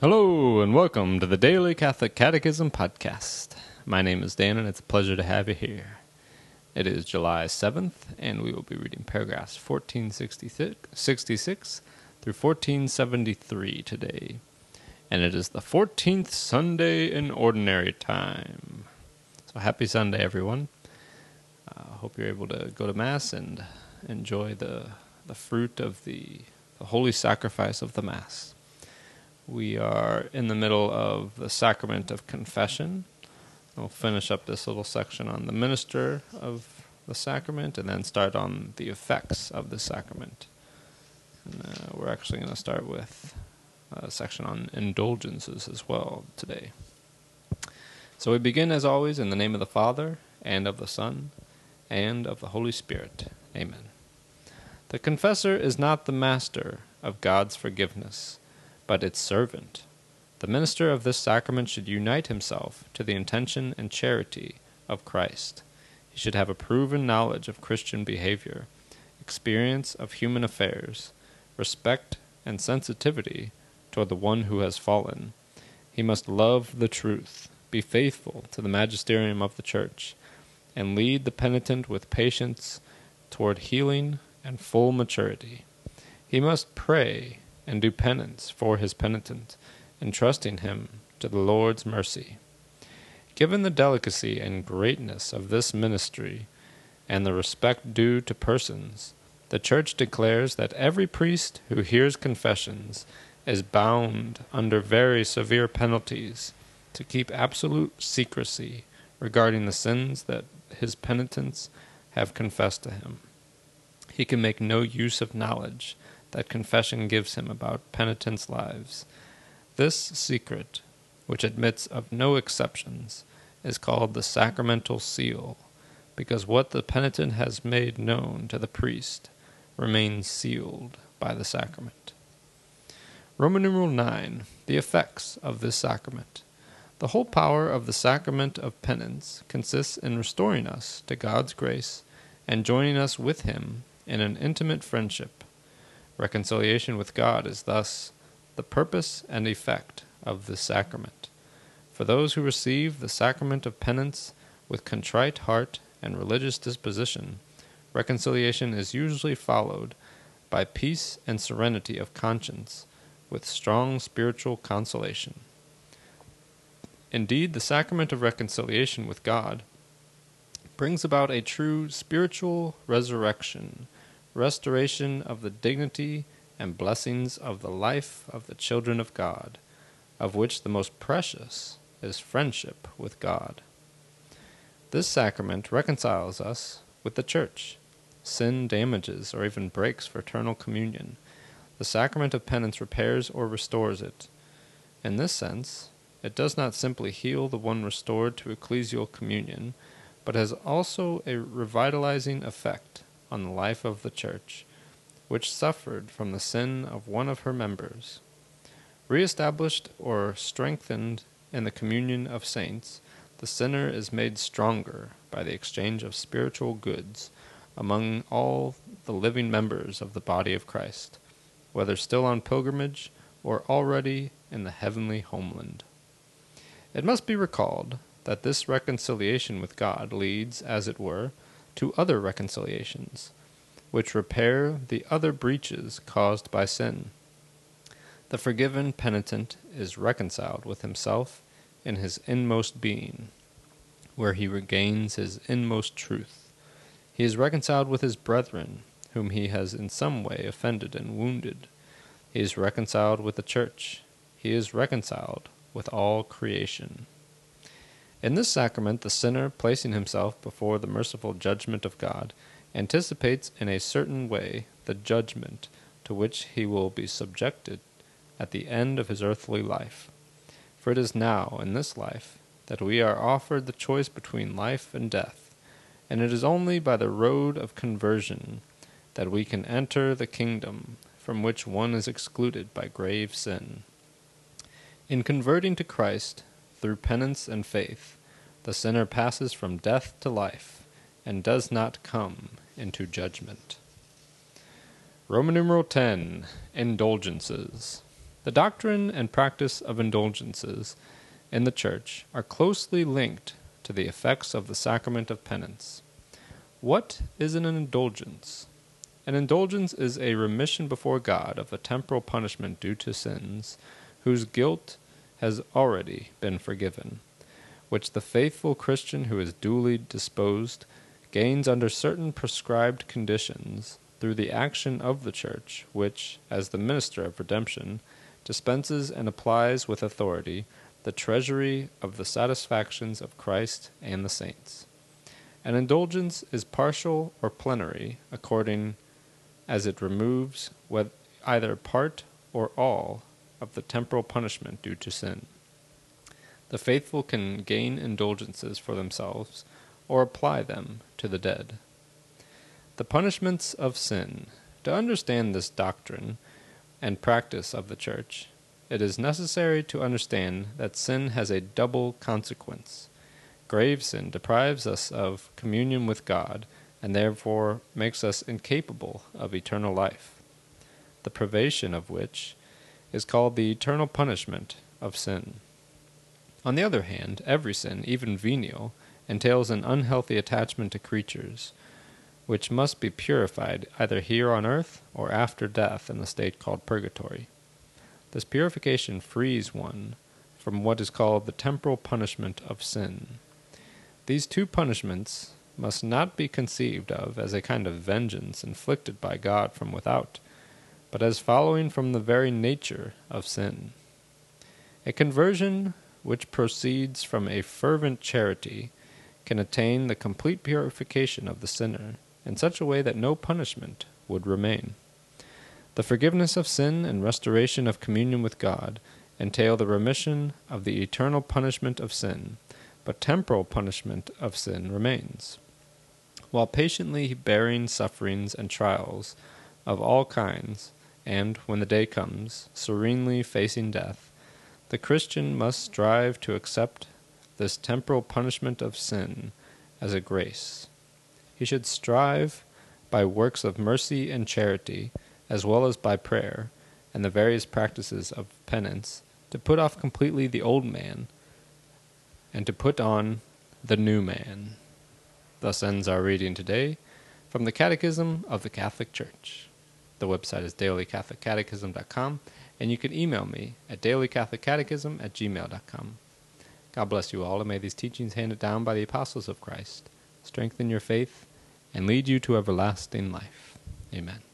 Hello, and welcome to the Daily Catholic Catechism Podcast. My name is Dan, and it's a pleasure to have you here. It is July 7th, and we will be reading paragraphs 1466 through 1473 today. And it is the 14th Sunday in Ordinary Time. So happy Sunday, everyone. I uh, hope you're able to go to Mass and enjoy the, the fruit of the, the holy sacrifice of the Mass. We are in the middle of the sacrament of confession. We'll finish up this little section on the minister of the sacrament and then start on the effects of the sacrament. And, uh, we're actually going to start with a section on indulgences as well today. So we begin, as always, in the name of the Father, and of the Son, and of the Holy Spirit. Amen. The confessor is not the master of God's forgiveness but its servant. The minister of this sacrament should unite himself to the intention and charity of Christ. He should have a proven knowledge of Christian behavior, experience of human affairs, respect and sensitivity toward the one who has fallen. He must love the truth, be faithful to the magisterium of the Church, and lead the penitent with patience toward healing and full maturity. He must pray and do penance for his penitent, entrusting him to the Lord's mercy. Given the delicacy and greatness of this ministry, and the respect due to persons, the Church declares that every priest who hears confessions is bound under very severe penalties to keep absolute secrecy regarding the sins that his penitents have confessed to him. He can make no use of knowledge that confession gives him about penitents' lives. This secret, which admits of no exceptions, is called the sacramental seal, because what the penitent has made known to the priest remains sealed by the sacrament. Roman numeral 9. The effects of this sacrament. The whole power of the sacrament of penance consists in restoring us to God's grace and joining us with Him in an intimate friendship Reconciliation with God is thus the purpose and effect of this sacrament. For those who receive the sacrament of penance with contrite heart and religious disposition, reconciliation is usually followed by peace and serenity of conscience, with strong spiritual consolation. Indeed, the sacrament of reconciliation with God brings about a true spiritual resurrection restoration of the dignity and blessings of the life of the children of God, of which the most precious is friendship with God. This sacrament reconciles us with the Church. Sin damages or even breaks fraternal communion. The sacrament of penance repairs or restores it. In this sense, it does not simply heal the one restored to ecclesial communion, but has also a revitalizing effect on the life of the Church, which suffered from the sin of one of her members. Re-established or strengthened in the communion of saints, the sinner is made stronger by the exchange of spiritual goods among all the living members of the body of Christ, whether still on pilgrimage or already in the heavenly homeland. It must be recalled that this reconciliation with God leads, as it were, to other reconciliations, which repair the other breaches caused by sin. The forgiven penitent is reconciled with himself in his inmost being, where he regains his inmost truth. He is reconciled with his brethren, whom he has in some way offended and wounded. He is reconciled with the church. He is reconciled with all creation. In this sacrament, the sinner, placing himself before the merciful judgment of God, anticipates in a certain way the judgment to which he will be subjected at the end of his earthly life. For it is now, in this life, that we are offered the choice between life and death, and it is only by the road of conversion that we can enter the kingdom from which one is excluded by grave sin. In converting to Christ, through penance and faith, the sinner passes from death to life and does not come into judgment. Roman numeral 10 Indulgences. The doctrine and practice of indulgences in the Church are closely linked to the effects of the sacrament of penance. What is an indulgence? An indulgence is a remission before God of a temporal punishment due to sins, whose guilt has already been forgiven, which the faithful Christian who is duly disposed gains under certain prescribed conditions through the action of the Church, which, as the minister of redemption, dispenses and applies with authority the treasury of the satisfactions of Christ and the saints. An indulgence is partial or plenary, according as it removes either part or all of the temporal punishment due to sin. The faithful can gain indulgences for themselves or apply them to the dead. The punishments of sin. To understand this doctrine and practice of the Church, it is necessary to understand that sin has a double consequence. Grave sin deprives us of communion with God and therefore makes us incapable of eternal life, the privation of which is called the eternal punishment of sin. On the other hand, every sin, even venial, entails an unhealthy attachment to creatures, which must be purified either here on earth or after death in the state called purgatory. This purification frees one from what is called the temporal punishment of sin. These two punishments must not be conceived of as a kind of vengeance inflicted by God from without, but as following from the very nature of sin. A conversion which proceeds from a fervent charity can attain the complete purification of the sinner in such a way that no punishment would remain. The forgiveness of sin and restoration of communion with God entail the remission of the eternal punishment of sin, but temporal punishment of sin remains. While patiently bearing sufferings and trials of all kinds, and, when the day comes, serenely facing death, the Christian must strive to accept this temporal punishment of sin as a grace. He should strive by works of mercy and charity, as well as by prayer and the various practices of penance, to put off completely the old man and to put on the new man. Thus ends our reading today from the Catechism of the Catholic Church. The website is dailycatholiccatechism.com, and you can email me at dailycatholiccatechism at gmail.com. God bless you all, and may these teachings handed down by the apostles of Christ strengthen your faith and lead you to everlasting life. Amen.